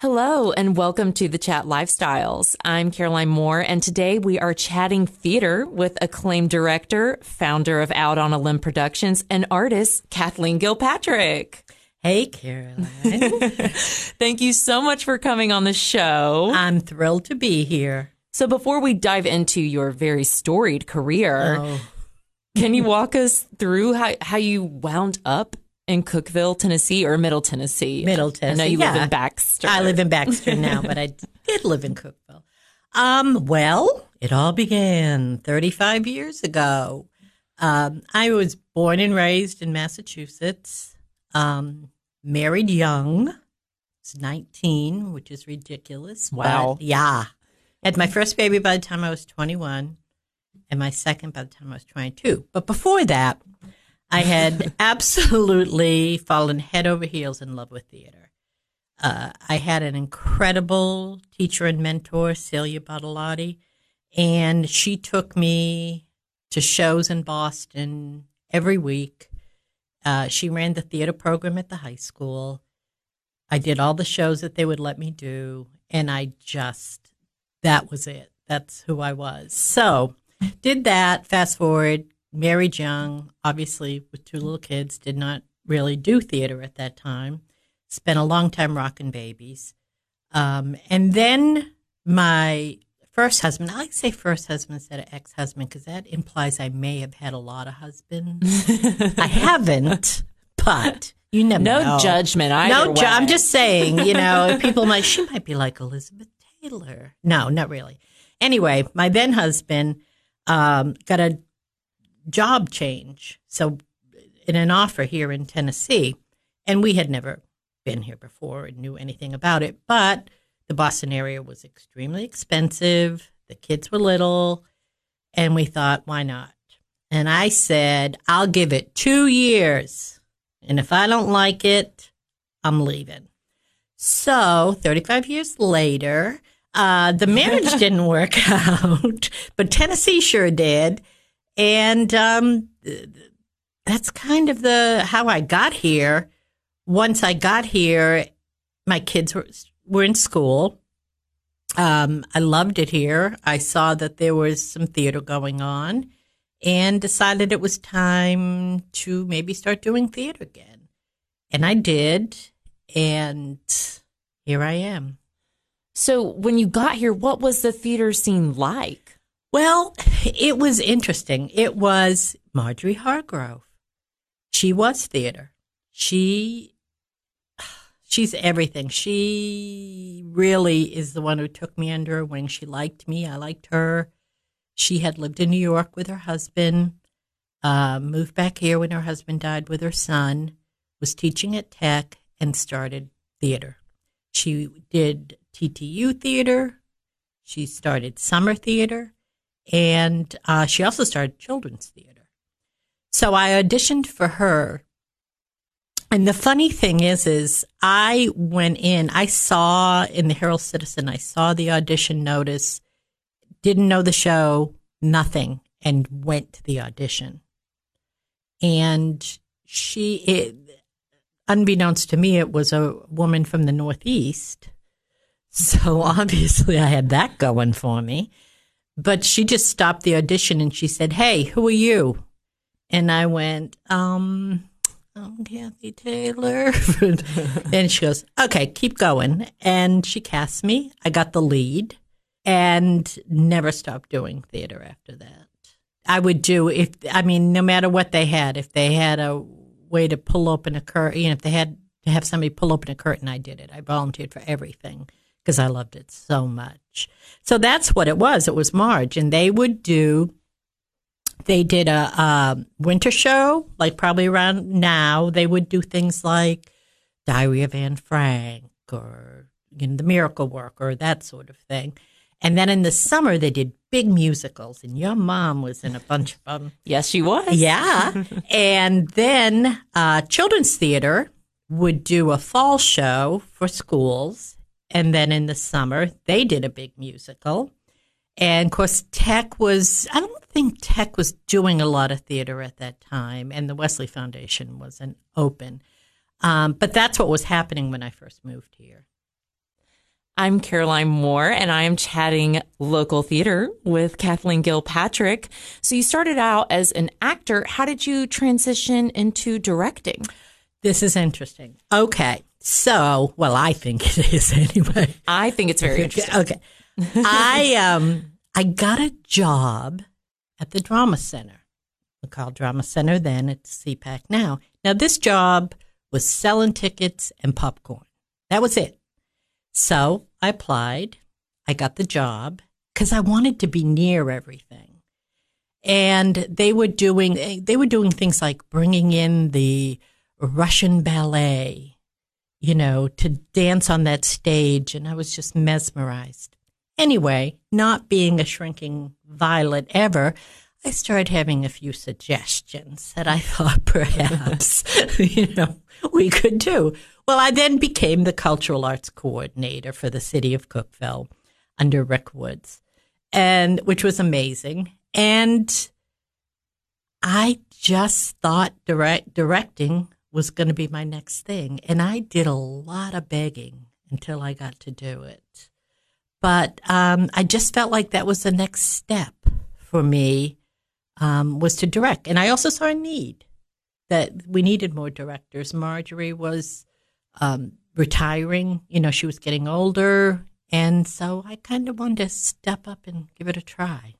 Hello and welcome to the Chat Lifestyles. I'm Caroline Moore and today we are chatting theater with acclaimed director, founder of Out on a Limb Productions and artist Kathleen Gilpatrick. Hey, Caroline. Thank you so much for coming on the show. I'm thrilled to be here. So before we dive into your very storied career, Oh, can you walk us through how, how you wound up in Cookeville, Tennessee or Middle Tennessee? Middle I know Tennessee, you live yeah. in Baxter. I live in Baxter now, but I did live in Cookeville. Um, well, it all began 35 years ago. Um, I was born and raised in Massachusetts. Um, married young. Was 19, which is ridiculous. but Wow. yeah. Had my first baby by the time I was 21 and my second by the time I was 22. But before that, I had absolutely fallen head over heels in love with theater. Uh, I had an incredible teacher and mentor, Celia Bartolotti, and she took me to shows in Boston every week. Uh, she ran the theater program at the high school. I did all the shows that they would let me do, and I just, that was it. That's who I was. So, did that. Fast forward, married young, obviously with two little kids, did not really do theater at that time. Spent a long time rocking babies. Um, and then my first husband, I like to say first husband instead of ex husband because that implies I may have had a lot of husbands. I haven't, but you never no know. judgment. No, ju-. I'm just saying, you know, people might, she might be like Elizabeth Taylor. No, not really. Anyway, my then husband um, got a job change. So, in an offer here in Tennessee, and we had never been here before and knew anything about it, but the Boston area was extremely expensive. The kids were little, and we thought, why not? And I said, I'll give it two years. And if I don't like it, I'm leaving. So, 35 years later, uh, the marriage didn't work out, but Tennessee sure did. And um, th- th- that's kind of the how I got here. Once I got here, my kids were were in school. Um, I loved it here. I saw that there was some theater going on, and decided it was time to maybe start doing theater again. And I did, and here I am. So when you got here, what was the theater scene like? Well, it was interesting. It was Marjorie Hargrove. She was theater. She she's everything. She really is the one who took me under her wing. She liked me. I liked her. She had lived in New York with her husband, uh, moved back here when her husband died with her son, was teaching at Tech, and started theater. She did TTU theater. She started summer theater, and uh, she also started children's theater. So I auditioned for her. And the funny thing is, is I went in, I saw in the Herald Citizen, I saw the audition notice, didn't know the show, nothing, and went to the audition. And she, it, unbeknownst to me, it was a woman from the Northeast. So obviously I had that going for me. But she just stopped the audition and she said, Hey, who are you? And I went, um, I'm Kathy Taylor. and she goes, Okay, keep going. And she cast me. I got the lead and never stopped doing theater after that. I would do if I mean, no matter what they had, if they had a way to pull open a curtain, you know, if they had to have somebody pull open a curtain, I did it. I volunteered for everything because I loved it so much. So that's what it was. It was Marge, and they would do. They did a, a winter show, like probably around now. They would do things like Diary of Anne Frank or you know, the Miracle Worker, that sort of thing. And then in the summer, they did big musicals, and your mom was in a bunch of them. Yes, she was. Yeah. and then uh, children's theater would do a fall show for schools. And then in the summer, they did a big musical. And of course, Tech was, I don't think Tech was doing a lot of theater at that time, and the Wesley Foundation wasn't open. Um, but that's what was happening when I first moved here. I'm Caroline Moore, and I am chatting local theater with Kathleen Gilpatrick. So, you started out as an actor. How did you transition into directing? This is interesting. Okay. So, well, I think it is anyway. I think it's very interesting. Okay. I um I got a job at the Drama Center. We called Drama Center then, it's CPAC now. Now this job was selling tickets and popcorn. That was it. So I applied. I got the job because I wanted to be near everything. And they were doing they were doing things like bringing in the Russian ballet, you know, to dance on that stage, and I was just mesmerized. Anyway, not being a shrinking violet ever, I started having a few suggestions that I thought perhaps, you know, we could do. Well, I then became the cultural arts coordinator for the city of Cookeville under Rick Woods, and which was amazing. And I just thought direct, directing was going to be my next thing. And I did a lot of begging until I got to do it. But um, I just felt like that was the next step for me um, was to direct. And I also saw a need that we needed more directors. Marjorie was um, retiring, you know, she was getting older. And so I kind of wanted to step up and give it a try.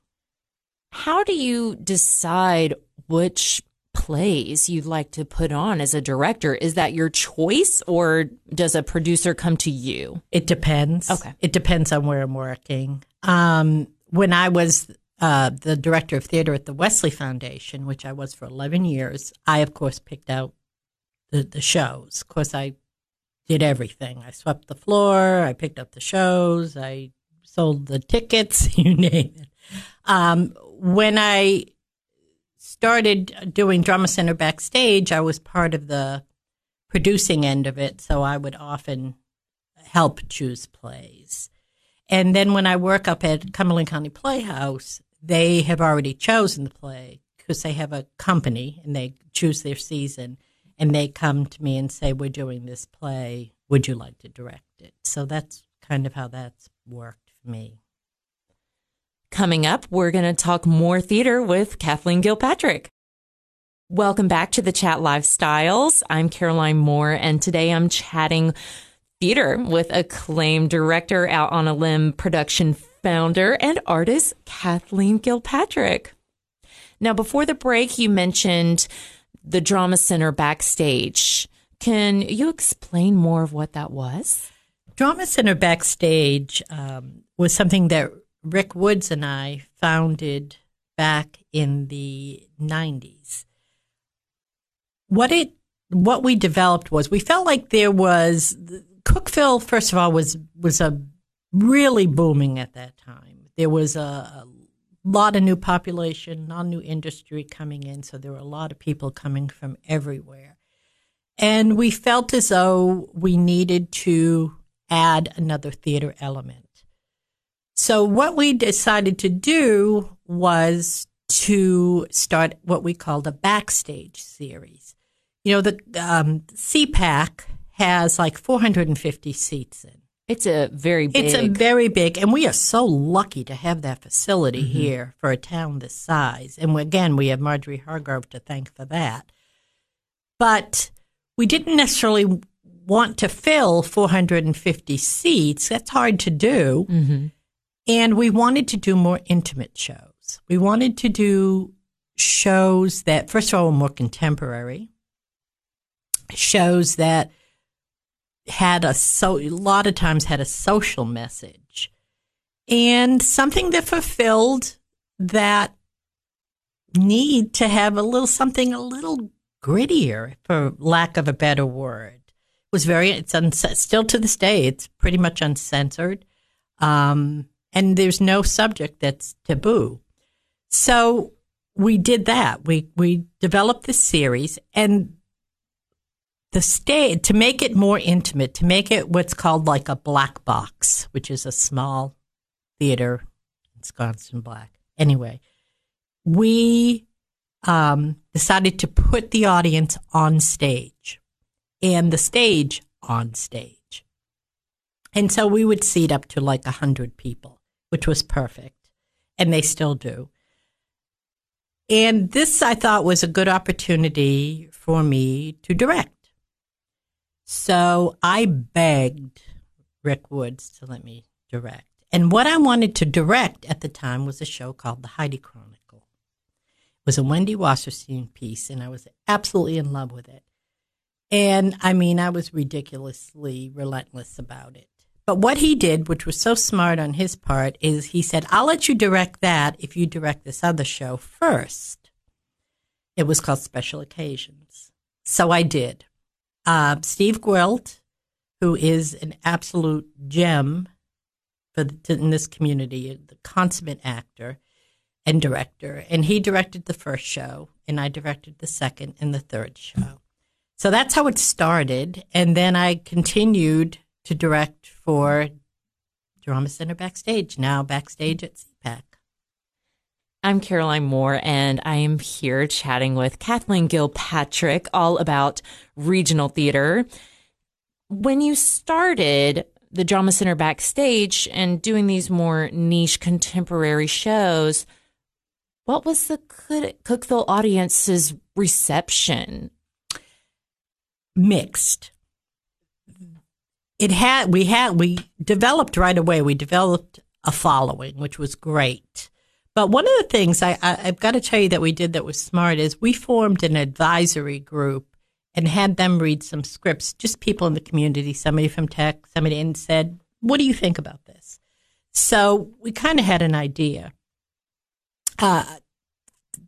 How do you decide which plays you'd like to put on as a director? Is that your choice or does a producer come to you? It depends. Okay. It depends on where I'm working. Um, when I was uh, the director of theater at the Wesley Foundation, which I was for 11 years, I, of course, picked out the, the shows. Of course, I did everything. I swept the floor, I picked up the shows, I sold the tickets, you name it. Um, when I started doing Drama Center backstage, I was part of the producing end of it, so I would often help choose plays. And then when I work up at Cumberland County Playhouse, they have already chosen the play because they have a company and they choose their season and they come to me and say, We're doing this play. Would you like to direct it? So that's kind of how that's worked for me. Coming up, we're going to talk more theater with Kathleen Gilpatrick. Welcome back to the Chat Lifestyles. I'm Caroline Moore, and today I'm chatting theater with acclaimed director out on a limb production founder and artist Kathleen Gilpatrick. Now, before the break, you mentioned the Drama Center backstage. Can you explain more of what that was? Drama Center backstage um, was something that Rick Woods and I founded back in the 90s. What it what we developed was we felt like there was Cookeville first of all was was a really booming at that time. There was a, a lot of new population, non-new industry coming in, so there were a lot of people coming from everywhere. And we felt as though we needed to add another theater element. So what we decided to do was to start what we called a backstage series. You know, the um, CPAC has like 450 seats in. It's a very big. It's a very big, and we are so lucky to have that facility mm-hmm. here for a town this size. And again, we have Marjorie Hargrove to thank for that. But we didn't necessarily want to fill 450 seats. That's hard to do. Mm-hmm. And we wanted to do more intimate shows. We wanted to do shows that, first of all, were more contemporary, shows that had a so a lot of times had a social message. And something that fulfilled that need to have a little something a little grittier for lack of a better word. It was very it's uns- still to this day it's pretty much uncensored. Um, and there's no subject that's taboo. So we did that. We we developed this series and the stage to make it more intimate, to make it what's called like a black box, which is a small theater, Wisconsin Black. Anyway, we um, decided to put the audience on stage and the stage on stage. And so we would seat up to like 100 people, which was perfect. And they still do. And this I thought was a good opportunity for me to direct. So I begged Rick Woods to let me direct. And what I wanted to direct at the time was a show called The Heidi Chronicle. It was a Wendy Wasserstein piece, and I was absolutely in love with it. And I mean, I was ridiculously relentless about it. But what he did, which was so smart on his part, is he said, I'll let you direct that if you direct this other show first. It was called Special Occasions. So I did. Uh, Steve Gwilt, who is an absolute gem for the, in this community, the consummate actor and director, and he directed the first show, and I directed the second and the third show. So that's how it started, and then I continued to direct for Drama Center Backstage, now backstage at CPAC. I'm Caroline Moore, and I am here chatting with Kathleen Gilpatrick all about regional theater. When you started the Drama Center Backstage and doing these more niche contemporary shows, what was the Cookeville audience's reception? Mixed it had we had we developed right away. We developed a following, which was great. But one of the things I, I, have got to tell you that we did that was smart is we formed an advisory group and had them read some scripts, just people in the community, somebody from tech, somebody, and said, "What do you think about this?" So we kind of had an idea. Uh,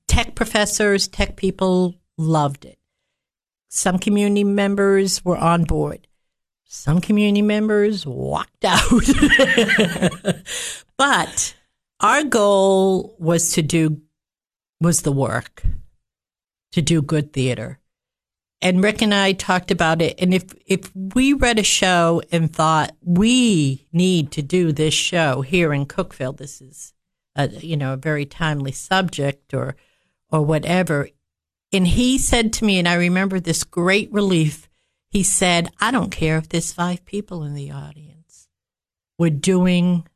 tech professors, tech people loved it. Some community members were on board. Some community members walked out. but our goal was to do, was the work, to do good theater. And Rick and I talked about it. And if, if we read a show and thought we need to do this show here in Cookeville, this is a, you know, a very timely subject or, or whatever. And he said to me, and I remember this great relief he said, I don't care if there's five people in the audience. We're doing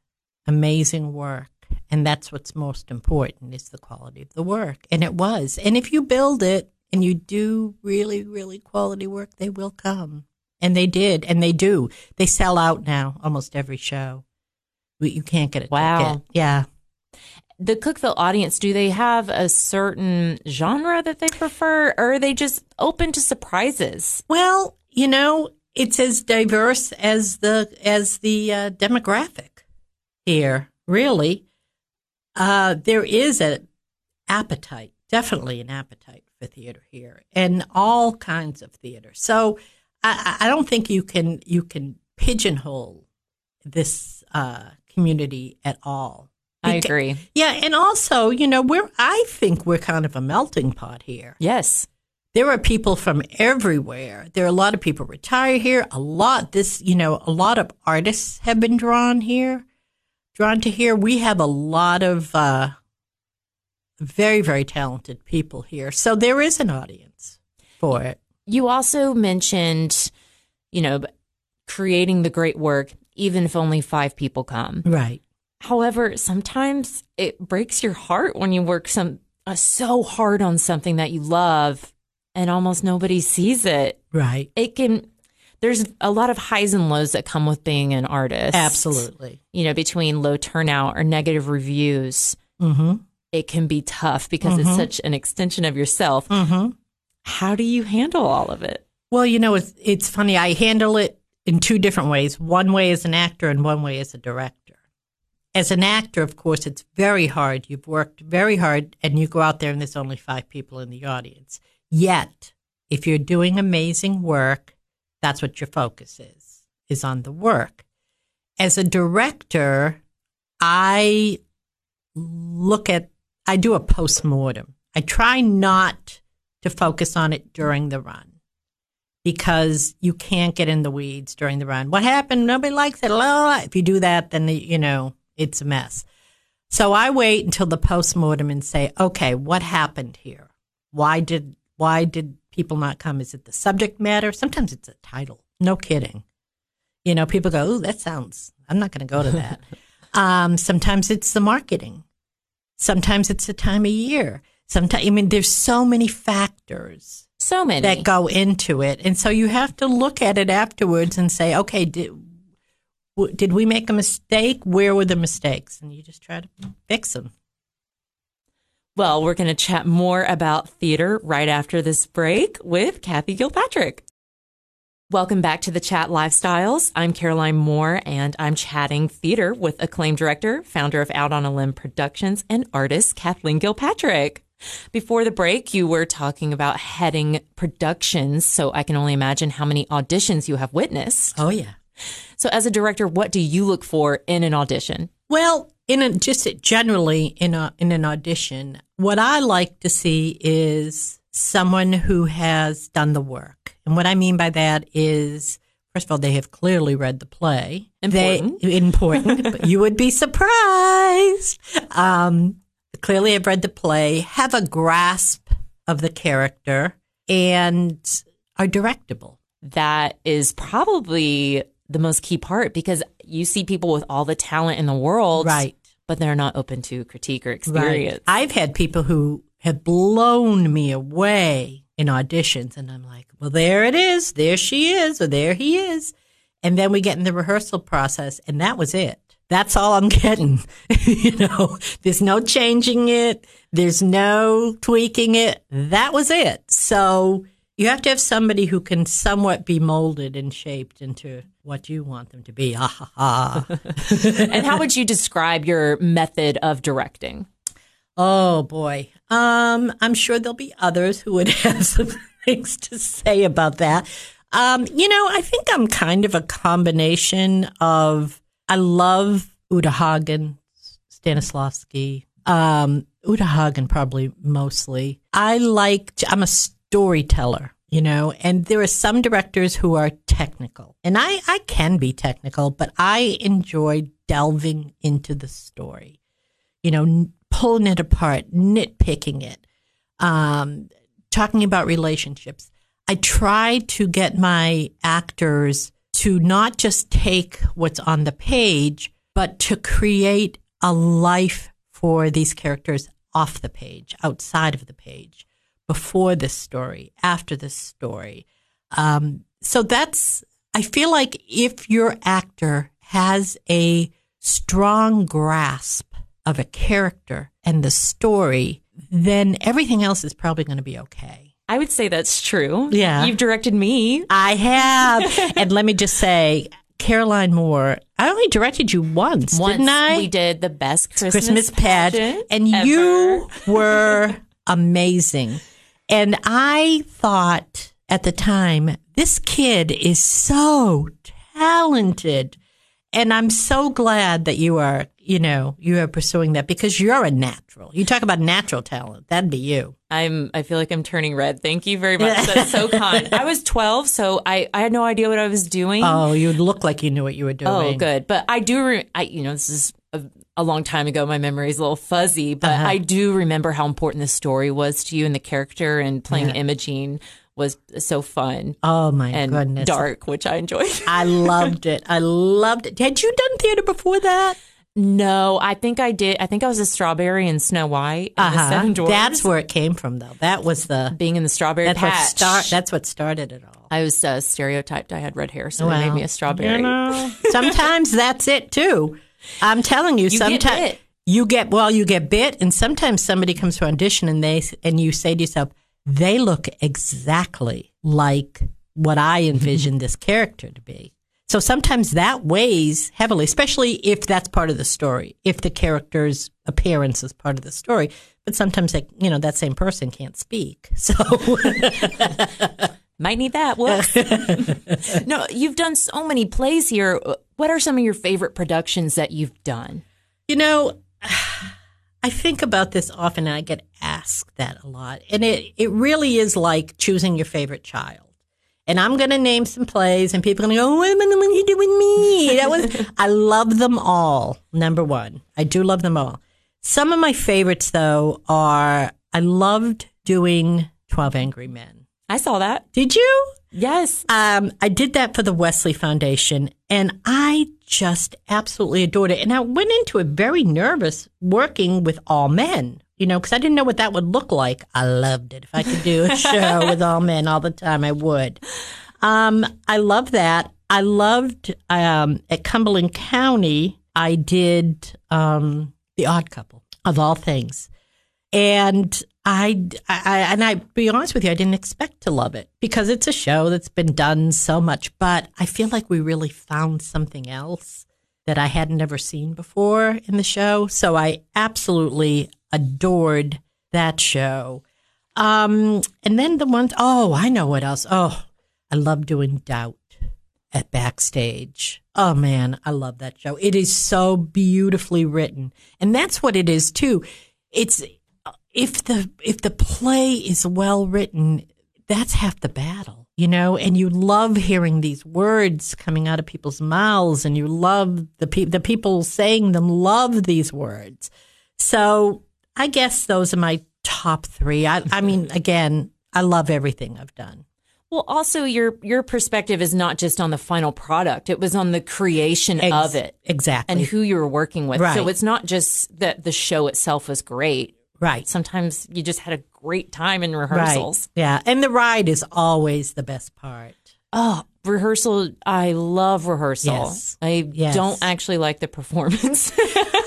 amazing work. And that's what's most important is the quality of the work. And it was. And if you build it and you do really, really quality work, they will come. And they did. And they do. They sell out now almost every show. You can't get it. Wow. Ticket. Yeah the Cookeville audience, do they have a certain genre that they prefer, or are they just open to surprises? Well, you know, it's as diverse as the as the uh, demographic here. Really, uh, there is an appetite, definitely an appetite for theater here, and all kinds of theater. So I, I don't think you can you can pigeonhole this uh, community at all. I agree. Yeah, and also, you know, we're I think we're kind of a melting pot here. Yes there are people from everywhere. There are a lot of people retire here. A lot, this, you know, a lot of artists have been drawn here, drawn to here. We have a lot of uh, very, very talented people here. So there is an audience for it. You also mentioned, you know, creating the great work, even if only five people come. Right. However, sometimes it breaks your heart when you work some uh, so hard on something that you love and almost nobody sees it. Right. It can there's a lot of highs and lows that come with being an artist. Absolutely. You know, between low turnout or negative reviews, mm-hmm. it can be tough because mm-hmm. it's such an extension of yourself. Mm-hmm. How do you handle all of it? Well, you know, it's, it's funny. I handle it in two different ways one way as an actor, and one way as a director. As an actor, of course, it's very hard. You've worked very hard, and you go out there, and there's only five people in the audience Yet, if you're doing amazing work, that's what your focus is, is on the work. As a director, I look at, I do a post mortem. I try not to focus on it during the run because you can't get in the weeds during the run. What happened? Nobody likes it. If you do that, then, you know, it's a mess. So I wait until the post mortem and say, okay, what happened here? Why did why did people not come? Is it the subject matter? Sometimes it's a title. No kidding. You know, people go, "Oh, that sounds." I'm not going to go to that. um, sometimes it's the marketing. Sometimes it's the time of year. Sometimes, I mean, there's so many factors So many. that go into it, and so you have to look at it afterwards and say, "Okay, did w- did we make a mistake? Where were the mistakes?" And you just try to fix them. Well, we're going to chat more about theater right after this break with Kathy Gilpatrick. Welcome back to the Chat Lifestyles. I'm Caroline Moore, and I'm chatting theater with acclaimed director, founder of Out on a Limb Productions, and artist Kathleen Gilpatrick. Before the break, you were talking about heading productions, so I can only imagine how many auditions you have witnessed. Oh yeah. So, as a director, what do you look for in an audition? Well, in a, just generally in a in an audition, what I like to see is someone who has done the work, and what I mean by that is. First of all, they have clearly read the play. Important. They, important. but you would be surprised. Um, clearly have read the play, have a grasp of the character, and are directable. that is probably the most key part because you see people with all the talent in the world, Right. But they're not open to critique or experience. I've had people who have blown me away in auditions, and I'm like, well, there it is. There she is, or there he is. And then we get in the rehearsal process, and that was it. That's all I'm getting. you know, there's no changing it, there's no tweaking it. That was it. So you have to have somebody who can somewhat be molded and shaped into what you want them to be. Ah, ha, ha. and how would you describe your method of directing? Oh boy. Um, I'm sure there'll be others who would have some things to say about that. Um, you know, I think I'm kind of a combination of I love Uta Hagen, Stanislavski, um, Uta Hagen probably mostly. I like I'm a storyteller, you know, and there are some directors who are technical. And I, I can be technical, but I enjoy delving into the story you know, pulling it apart, nitpicking it, um, talking about relationships. I try to get my actors to not just take what's on the page, but to create a life for these characters off the page, outside of the page, before this story, after this story. Um, so that's, I feel like if your actor has a strong grasp of a character and the story, then everything else is probably going to be okay. I would say that's true. Yeah. You've directed me. I have. and let me just say, Caroline Moore, I only directed you once, Once didn't I? we did the best Christmas, Christmas pad, pageant and ever. you were amazing. And I thought at the time, this kid is so talented. And I'm so glad that you are, you know, you are pursuing that because you're a natural. You talk about natural talent. That'd be you. I'm. I feel like I'm turning red. Thank you very much. That's so kind. I was 12, so I, I had no idea what I was doing. Oh, you look like you knew what you were oh, doing. Oh, good. But I do, re- I, you know, this is a, a long time ago. My memory is a little fuzzy, but Uh-huh. I do remember how important the story was to you and the character and playing Imogene was so fun Oh my and goodness. dark, which I enjoyed. I loved it. I loved it. Had you done theater before that? no, I think I did. I think I was a strawberry in Snow White. and the Seven Dwarfs. Uh-huh. That's where it came from, though. That was the being in the strawberry that's what patch. start. That's what started it all. I was uh, stereotyped. I had red hair, so they made me a strawberry. You know, sometimes that's it too. I'm telling you, get sometimes you get well, you get bit, and sometimes somebody comes to audition and they and you say to yourself, they look exactly like what I envisioned this character to be. So sometimes that weighs heavily, especially if that's part of the story, if the character's appearance is part of the story. But sometimes, that, you know, that same person can't speak. So Might need that. Whoops. no, you've done so many plays here. What are some of your favorite productions that you've done? You know, I think about this often and I get asked that a lot. And it, it really is like choosing your favorite child. And I'm going to name some plays and people are going to go, what am I- what are you doing with me? That was, I love them all. Number one, I do love them all. Some of my favorites though are, I loved doing 12 Angry Men. I saw that. Did you? Yes. Um, I did that for the Wesley Foundation, and I just absolutely adored it. And I went into it very nervous working with all men, you know, because I didn't know what that would look like. I loved it. If I could do a show with all men all the time, I would. Um, I love that. I loved um, at Cumberland County. I did um, the Odd Couple of all things, and I, I and I be honest with you, I didn't expect to love it because it's a show that's been done so much. But I feel like we really found something else that I hadn't ever seen before in the show. So I absolutely adored that show. Um, and then the ones, oh, I know what else. Oh, I love doing Doubt at Backstage. Oh man, I love that show. It is so beautifully written. And that's what it is too. It's if the if the play is well written, that's half the battle, you know. And you love hearing these words coming out of people's mouths, and you love the pe- the people saying them love these words. So I guess those are my top three. I, I mean, again, I love everything I've done. Well, also your your perspective is not just on the final product; it was on the creation Ex- of it exactly, and who you were working with. Right. So it's not just that the show itself was great. Right, Sometimes you just had a great time in rehearsals. right, yeah. And the ride is always the best part. Oh, rehearsal! I love rehearsal. Yes. I Yes. don't actually like the performance.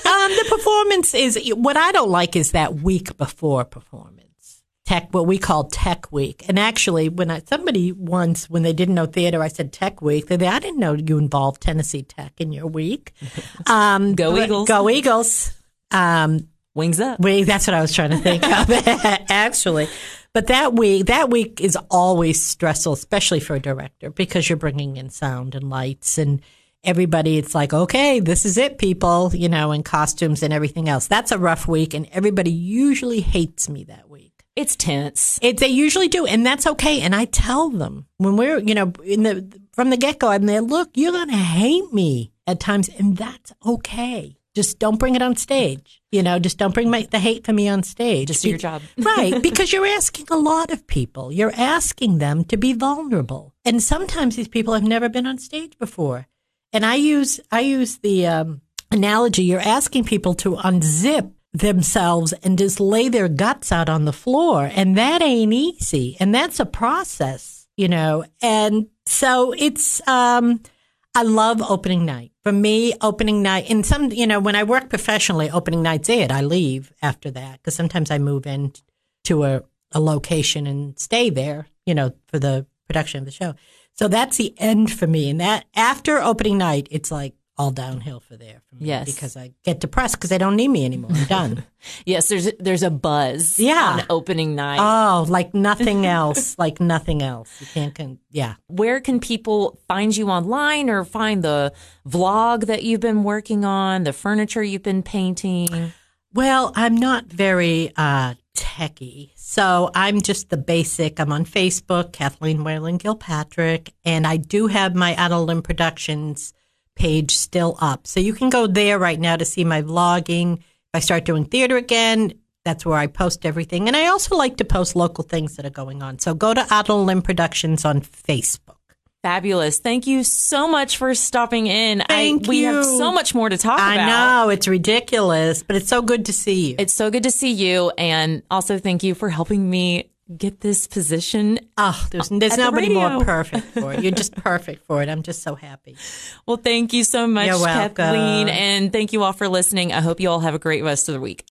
Um, the performance is what I don't like is that week before performance. Tech, what we call tech week. And actually, when I somebody once, when they didn't know theater, I said tech week. They, I didn't know you involved Tennessee Tech in your week. Um, Go Eagles. Go Eagles. Um, Wings up. we, that's what I was trying to think of, actually. But that week, that week is always stressful, especially for a director, because you're bringing in sound and lights and everybody. It's like, okay, this is it, people, you know, and costumes and everything else. That's a rough week, and everybody usually hates me that week. It's tense. It, they usually do, and that's okay. And I tell them when we're, you know, in the from the get go, I'm there. Look, you're gonna hate me at times, and that's okay. Just don't bring it on stage. You know, just don't bring my, the hate for me on stage. Just do your job. right? Because you're asking a lot of people. You're asking them to be vulnerable, and sometimes these people have never been on stage before. And I use I use the um, analogy: you're asking people to unzip themselves and just lay their guts out on the floor, and that ain't easy, and that's a process, you know. And so it's um, I love opening night. For me, opening night, and some, you know, when I work professionally, opening night's it. I leave after that because sometimes I move in to a, a location and stay there, you know, for the production of the show. So that's the end for me. And that after opening night, it's like all downhill for there for me. Yes. Because I get depressed because they don't need me anymore. I'm done. Yes, there's there's a buzz. Yeah. on opening night. oh, like nothing else. like nothing else. You can't, con- yeah. Where can people find you online or find the vlog that you've been working on, the furniture you've been painting? Well, I'm not very uh, techie. So I'm just the basic. I'm on Facebook, Kathleen Whalen Gilpatrick, and I do have my Adeline Productions page still up. So you can go there right now to see my vlogging. If I start doing theater again, that's where I post everything. And I also like to post local things that are going on. So go to Adeline Productions on Facebook. Fabulous. Thank you so much for stopping in. Thank I, we have so much more to talk I about. know it's ridiculous, but it's so good to see you. It's so good to see you. And also thank you for helping me get this position. Oh, there's, there's the nobody radio. more perfect for it. You're just perfect for it. I'm just so happy. Well, thank you so much. Kathleen. And thank you all for listening. I hope you all have a great rest of the week.